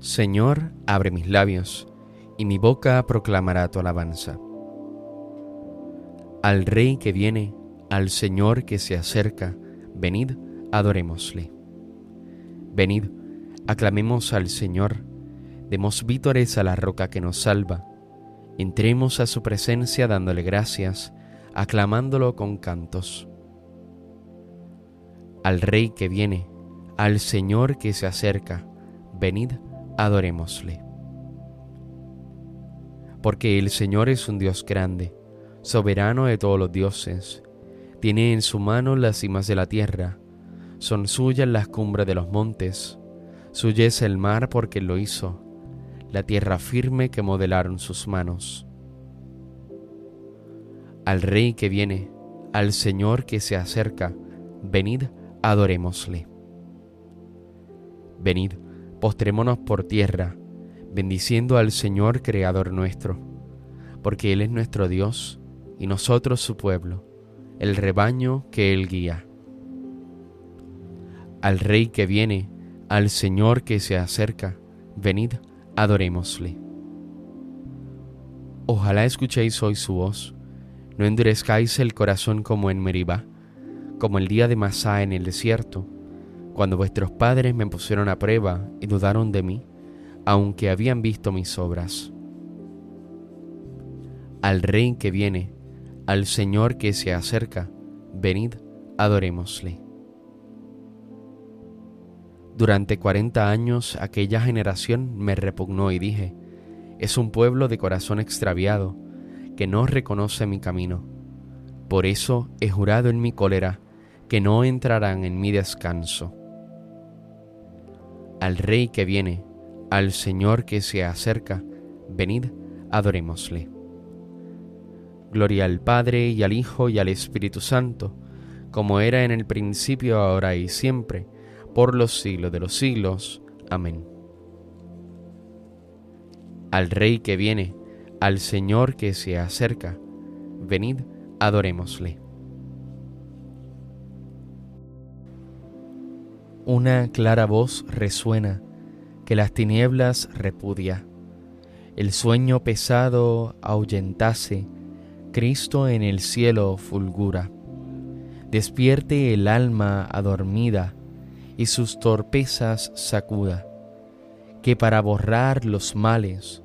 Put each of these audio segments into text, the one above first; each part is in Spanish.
Señor, abre mis labios, y mi boca proclamará tu alabanza. Al Rey que viene, al Señor que se acerca, venid, adorémosle. Venid, aclamemos al Señor, demos vítores a la roca que nos salva, entremos a su presencia dándole gracias, aclamándolo con cantos. Al Rey que viene, al Señor que se acerca, venid, adorémosle. Porque el Señor es un Dios grande, soberano de todos los dioses, tiene en su mano las cimas de la tierra, son suyas las cumbres de los montes, suya el mar porque lo hizo, la tierra firme que modelaron sus manos. Al Rey que viene, al Señor que se acerca, venid, adorémosle. Venid, postrémonos por tierra, bendiciendo al Señor Creador nuestro, porque Él es nuestro Dios y nosotros su pueblo, el rebaño que Él guía. Al Rey que viene, al Señor que se acerca, venid, adorémosle. Ojalá escuchéis hoy su voz, no endurezcáis el corazón como en Meribá, como el día de Masá en el desierto, cuando vuestros padres me pusieron a prueba y dudaron de mí, aunque habían visto mis obras. Al Rey que viene, al Señor que se acerca, venid, adorémosle. Durante cuarenta años aquella generación me repugnó y dije, es un pueblo de corazón extraviado, que no reconoce mi camino. Por eso he jurado en mi cólera que no entrarán en mi descanso al Rey que viene, al Señor que se acerca, venid, adorémosle. Gloria al Padre y al Hijo y al Espíritu Santo, como era en el principio, ahora y siempre, por los siglos de los siglos. Amén. Al Rey que viene, al Señor que se acerca, venid, adorémosle. Una clara voz resuena que las tinieblas repudia. El sueño pesado ahuyentase, Cristo en el cielo fulgura. Despierte el alma adormida y sus torpezas sacuda, que para borrar los males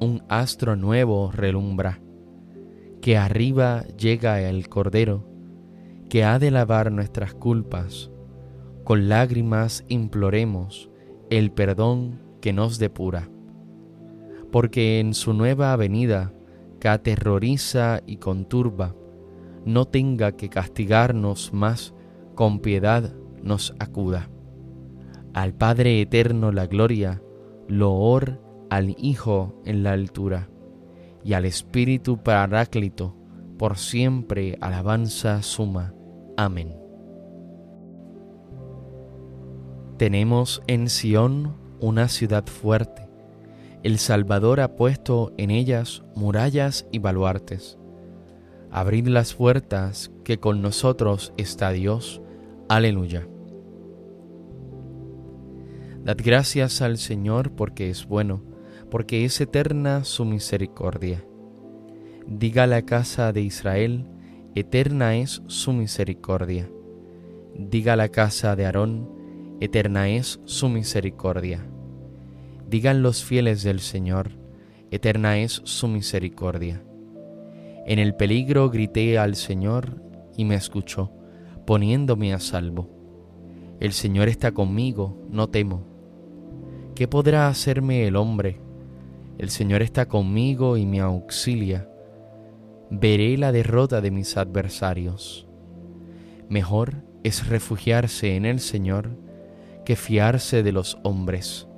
un astro nuevo relumbra, que arriba llega el Cordero, que ha de lavar nuestras culpas con lágrimas imploremos el perdón que nos depura, porque en su nueva avenida que aterroriza y conturba, no tenga que castigarnos más, con piedad nos acuda. Al Padre eterno la gloria, loor al Hijo en la altura, y al Espíritu Paráclito, por siempre alabanza suma. Amén. Tenemos en Sión una ciudad fuerte. El Salvador ha puesto en ellas murallas y baluartes. Abrid las puertas, que con nosotros está Dios. Aleluya. Dad gracias al Señor porque es bueno, porque es eterna su misericordia. Diga la casa de Israel, eterna es su misericordia. Diga la casa de Aarón, eterna es su misericordia. Digan los fieles del Señor, eterna es su misericordia. En el peligro grité al Señor y me escuchó, poniéndome a salvo. El Señor está conmigo, no temo. ¿Qué podrá hacerme el hombre? El Señor está conmigo y me auxilia. Veré la derrota de mis adversarios. Mejor es refugiarse en el Señor que fiarse de los hombres.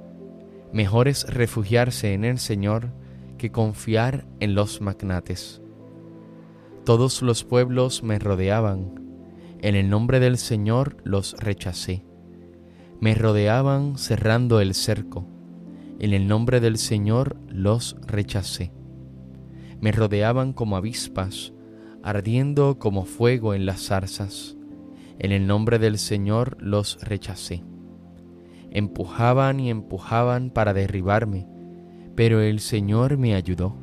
Mejor es refugiarse en el Señor que confiar en los magnates. Todos los pueblos me rodeaban, en el nombre del Señor los rechacé. Me rodeaban cerrando el cerco, en el nombre del Señor los rechacé. Me rodeaban como avispas, ardiendo como fuego en las zarzas, en el nombre del Señor los rechacé Empujaban y empujaban para derribarme, pero el Señor me ayudó.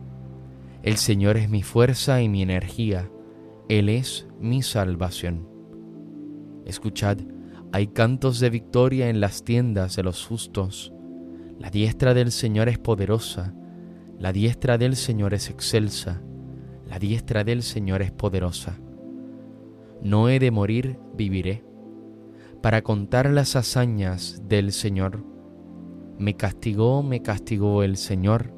El Señor es mi fuerza y mi energía. Él es mi salvación. Escuchad, hay cantos de victoria en las tiendas de los justos. La diestra del Señor es poderosa, la diestra del Señor es excelsa, la diestra del Señor es poderosa. No he de morir, viviré, para contar las hazañas del Señor. Me castigó, me castigó el Señor,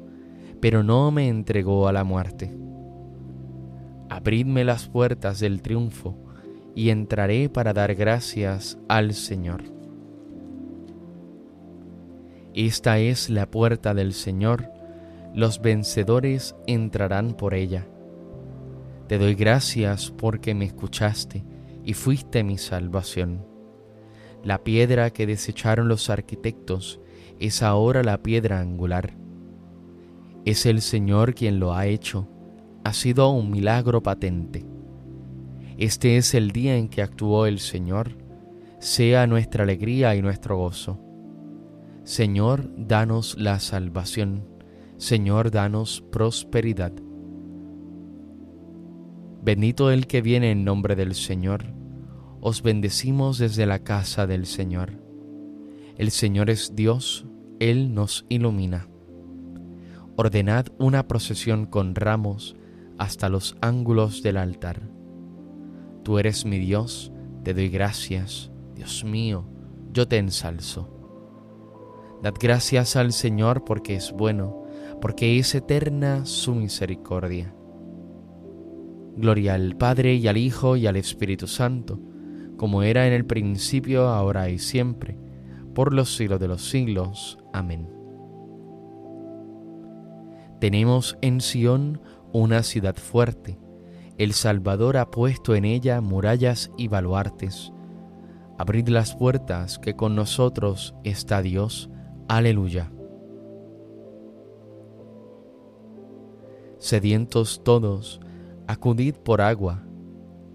pero no me entregó a la muerte. Abridme las puertas del triunfo, y entraré para dar gracias al Señor. Esta es la puerta del Señor, los vencedores entrarán por ella. Te doy gracias porque me escuchaste y fuiste mi salvación. La piedra que desecharon los arquitectos es ahora la piedra angular. Es el Señor quien lo ha hecho, ha sido un milagro patente. Este es el día en que actuó el Señor, sea nuestra alegría y nuestro gozo. Señor, danos la salvación. Señor, danos prosperidad. Bendito el que viene en nombre del Señor. Os bendecimos desde la casa del Señor. El Señor es Dios, Él nos ilumina. Ordenad una procesión con ramos hasta los ángulos del altar. Tú eres mi Dios, te doy gracias, Dios mío, yo te ensalzo. Dad gracias al Señor porque es bueno, porque es eterna su misericordia. Gloria al Padre y al Hijo y al Espíritu Santo, como era en el principio, ahora y siempre, por los siglos de los siglos. Amén. Tenemos en Sión una ciudad fuerte. El Salvador ha puesto en ella murallas y baluartes. Abrid las puertas, que con nosotros está Dios. Aleluya. Sedientos todos, acudid por agua,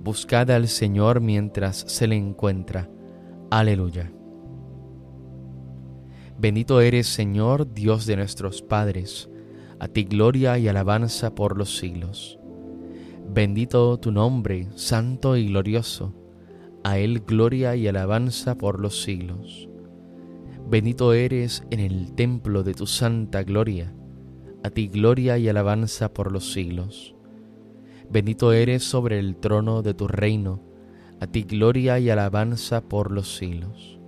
buscad al Señor mientras se le encuentra. Aleluya. Bendito eres, Señor, Dios de nuestros padres a ti gloria y alabanza por los siglos. Bendito tu nombre, santo y glorioso, a Él gloria y alabanza por los siglos. Bendito eres en el templo de tu santa gloria, a ti gloria y alabanza por los siglos. Bendito eres sobre el trono de tu reino, a ti gloria y alabanza por los siglos.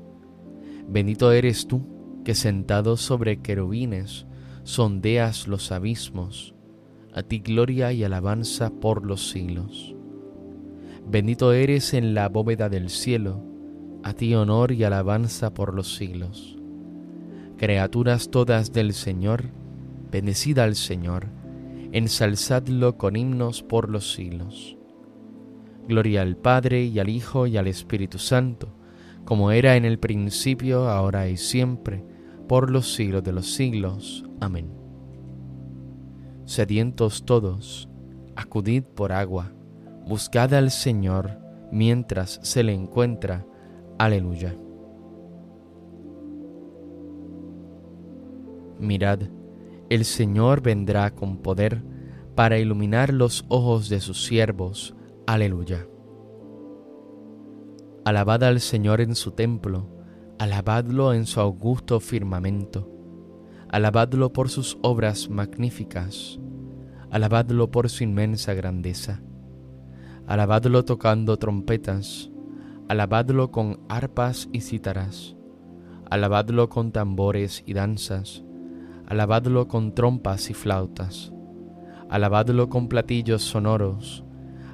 Bendito eres tú, que sentado sobre querubines, sondeas los abismos, a ti gloria y alabanza por los siglos. Bendito eres en la bóveda del cielo, a ti honor y alabanza por los siglos. Criaturas todas del Señor, bendecida al Señor, ensalzadlo con himnos por los siglos. Gloria al Padre y al Hijo y al Espíritu Santo, como era en el principio, ahora y siempre, por los siglos de los siglos. Amén. Sedientos todos, acudid por agua, buscad al Señor mientras se le encuentra. Aleluya. Mirad, el Señor vendrá con poder para iluminar los ojos de sus siervos. Aleluya. Alabad al Señor en su templo, alabadlo en su augusto firmamento Alabadlo por sus obras magníficas, alabadlo por su inmensa grandeza, alabadlo tocando trompetas, alabadlo con arpas y cítaras, alabadlo con tambores y danzas, alabadlo con trompas y flautas, alabadlo con platillos sonoros,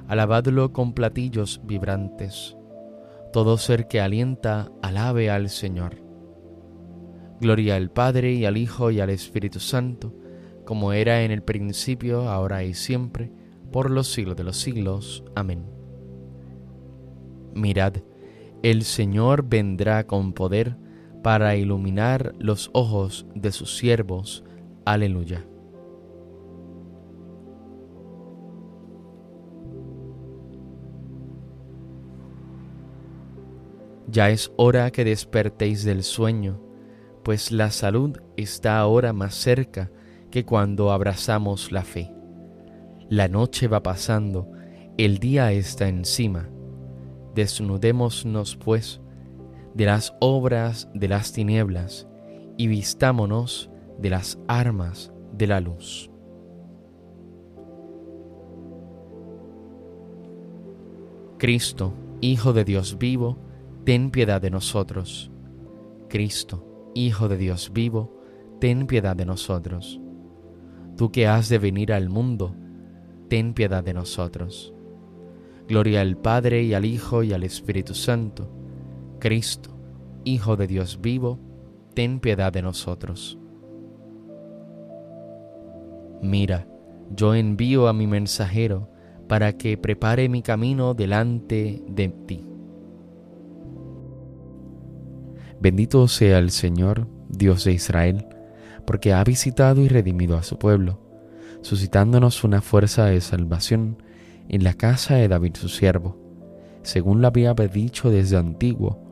alabadlo con platillos vibrantes. Todo ser que alienta, alabe al Señor. Gloria al Padre y al Hijo y al Espíritu Santo, como era en el principio, ahora y siempre, por los siglos de los siglos. Amén. Mirad, el Señor vendrá con poder para iluminar los ojos de sus siervos. Aleluya. Ya es hora que despertéis del sueño pues la salud está ahora más cerca que cuando abrazamos la fe. La noche va pasando, el día está encima. Desnudémonos, pues, de las obras de las tinieblas y vistámonos de las armas de la luz. Cristo, Hijo de Dios vivo, ten piedad de nosotros. Cristo, Hijo de Dios vivo, ten piedad de nosotros. Tú que has de venir al mundo, ten piedad de nosotros. Gloria al Padre y al Hijo y al Espíritu Santo. Cristo, Hijo de Dios vivo, ten piedad de nosotros. Mira, yo envío a mi mensajero para que prepare mi camino delante de ti. Bendito sea el Señor, Dios de Israel, porque ha visitado y redimido a su pueblo, suscitándonos una fuerza de salvación en la casa de David su siervo, según lo había dicho desde antiguo,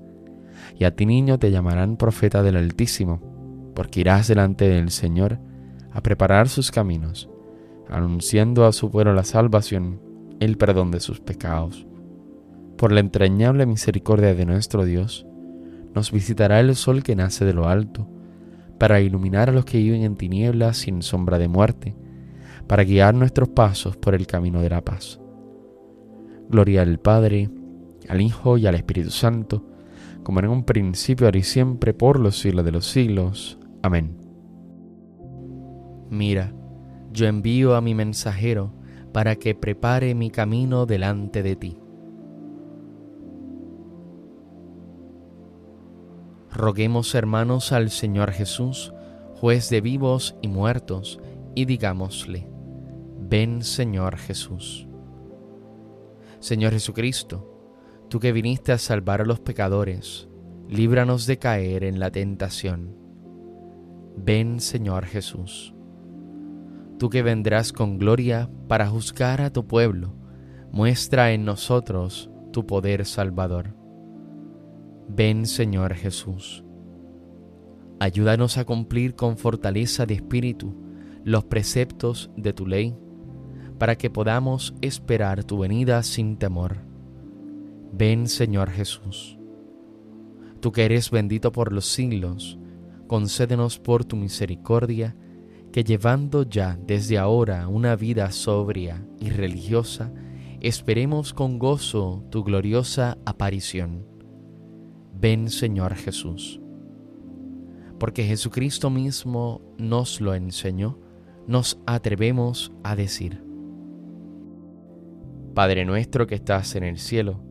Y a ti niño te llamarán profeta del Altísimo, porque irás delante del Señor a preparar sus caminos, anunciando a su pueblo la salvación, el perdón de sus pecados. Por la entrañable misericordia de nuestro Dios, nos visitará el sol que nace de lo alto, para iluminar a los que viven en tinieblas sin sombra de muerte, para guiar nuestros pasos por el camino de la paz. Gloria al Padre, al Hijo y al Espíritu Santo, como en un principio, ahora y siempre, por los siglos de los siglos. Amén. Mira, yo envío a mi mensajero para que prepare mi camino delante de ti. Roguemos hermanos al Señor Jesús, juez de vivos y muertos, y digámosle, ven Señor Jesús. Señor Jesucristo, tú que viniste a salvar a los pecadores, líbranos de caer en la tentación. Ven Señor Jesús. Tú que vendrás con gloria para juzgar a tu pueblo, muestra en nosotros tu poder salvador. Ven Señor Jesús. Ayúdanos a cumplir con fortaleza de espíritu los preceptos de tu ley, para que podamos esperar tu venida sin temor. Ven Señor Jesús. Tú que eres bendito por los siglos, concédenos por tu misericordia que llevando ya desde ahora una vida sobria y religiosa, esperemos con gozo tu gloriosa aparición Ven Señor Jesús. Porque Jesucristo mismo nos lo enseñó, nos atrevemos a decir, Padre nuestro que estás en el cielo,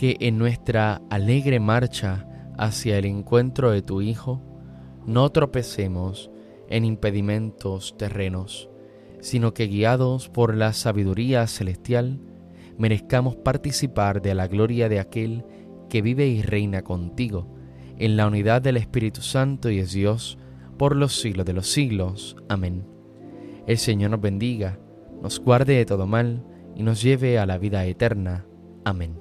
que en nuestra alegre marcha hacia el encuentro de tu Hijo, no tropecemos en impedimentos terrenos, sino que guiados por la sabiduría celestial, merezcamos participar de la gloria de aquel que vive y reina contigo en la unidad del Espíritu Santo y es Dios por los siglos de los siglos. Amén. El Señor nos bendiga, nos guarde de todo mal y nos lleve a la vida eterna. Amén.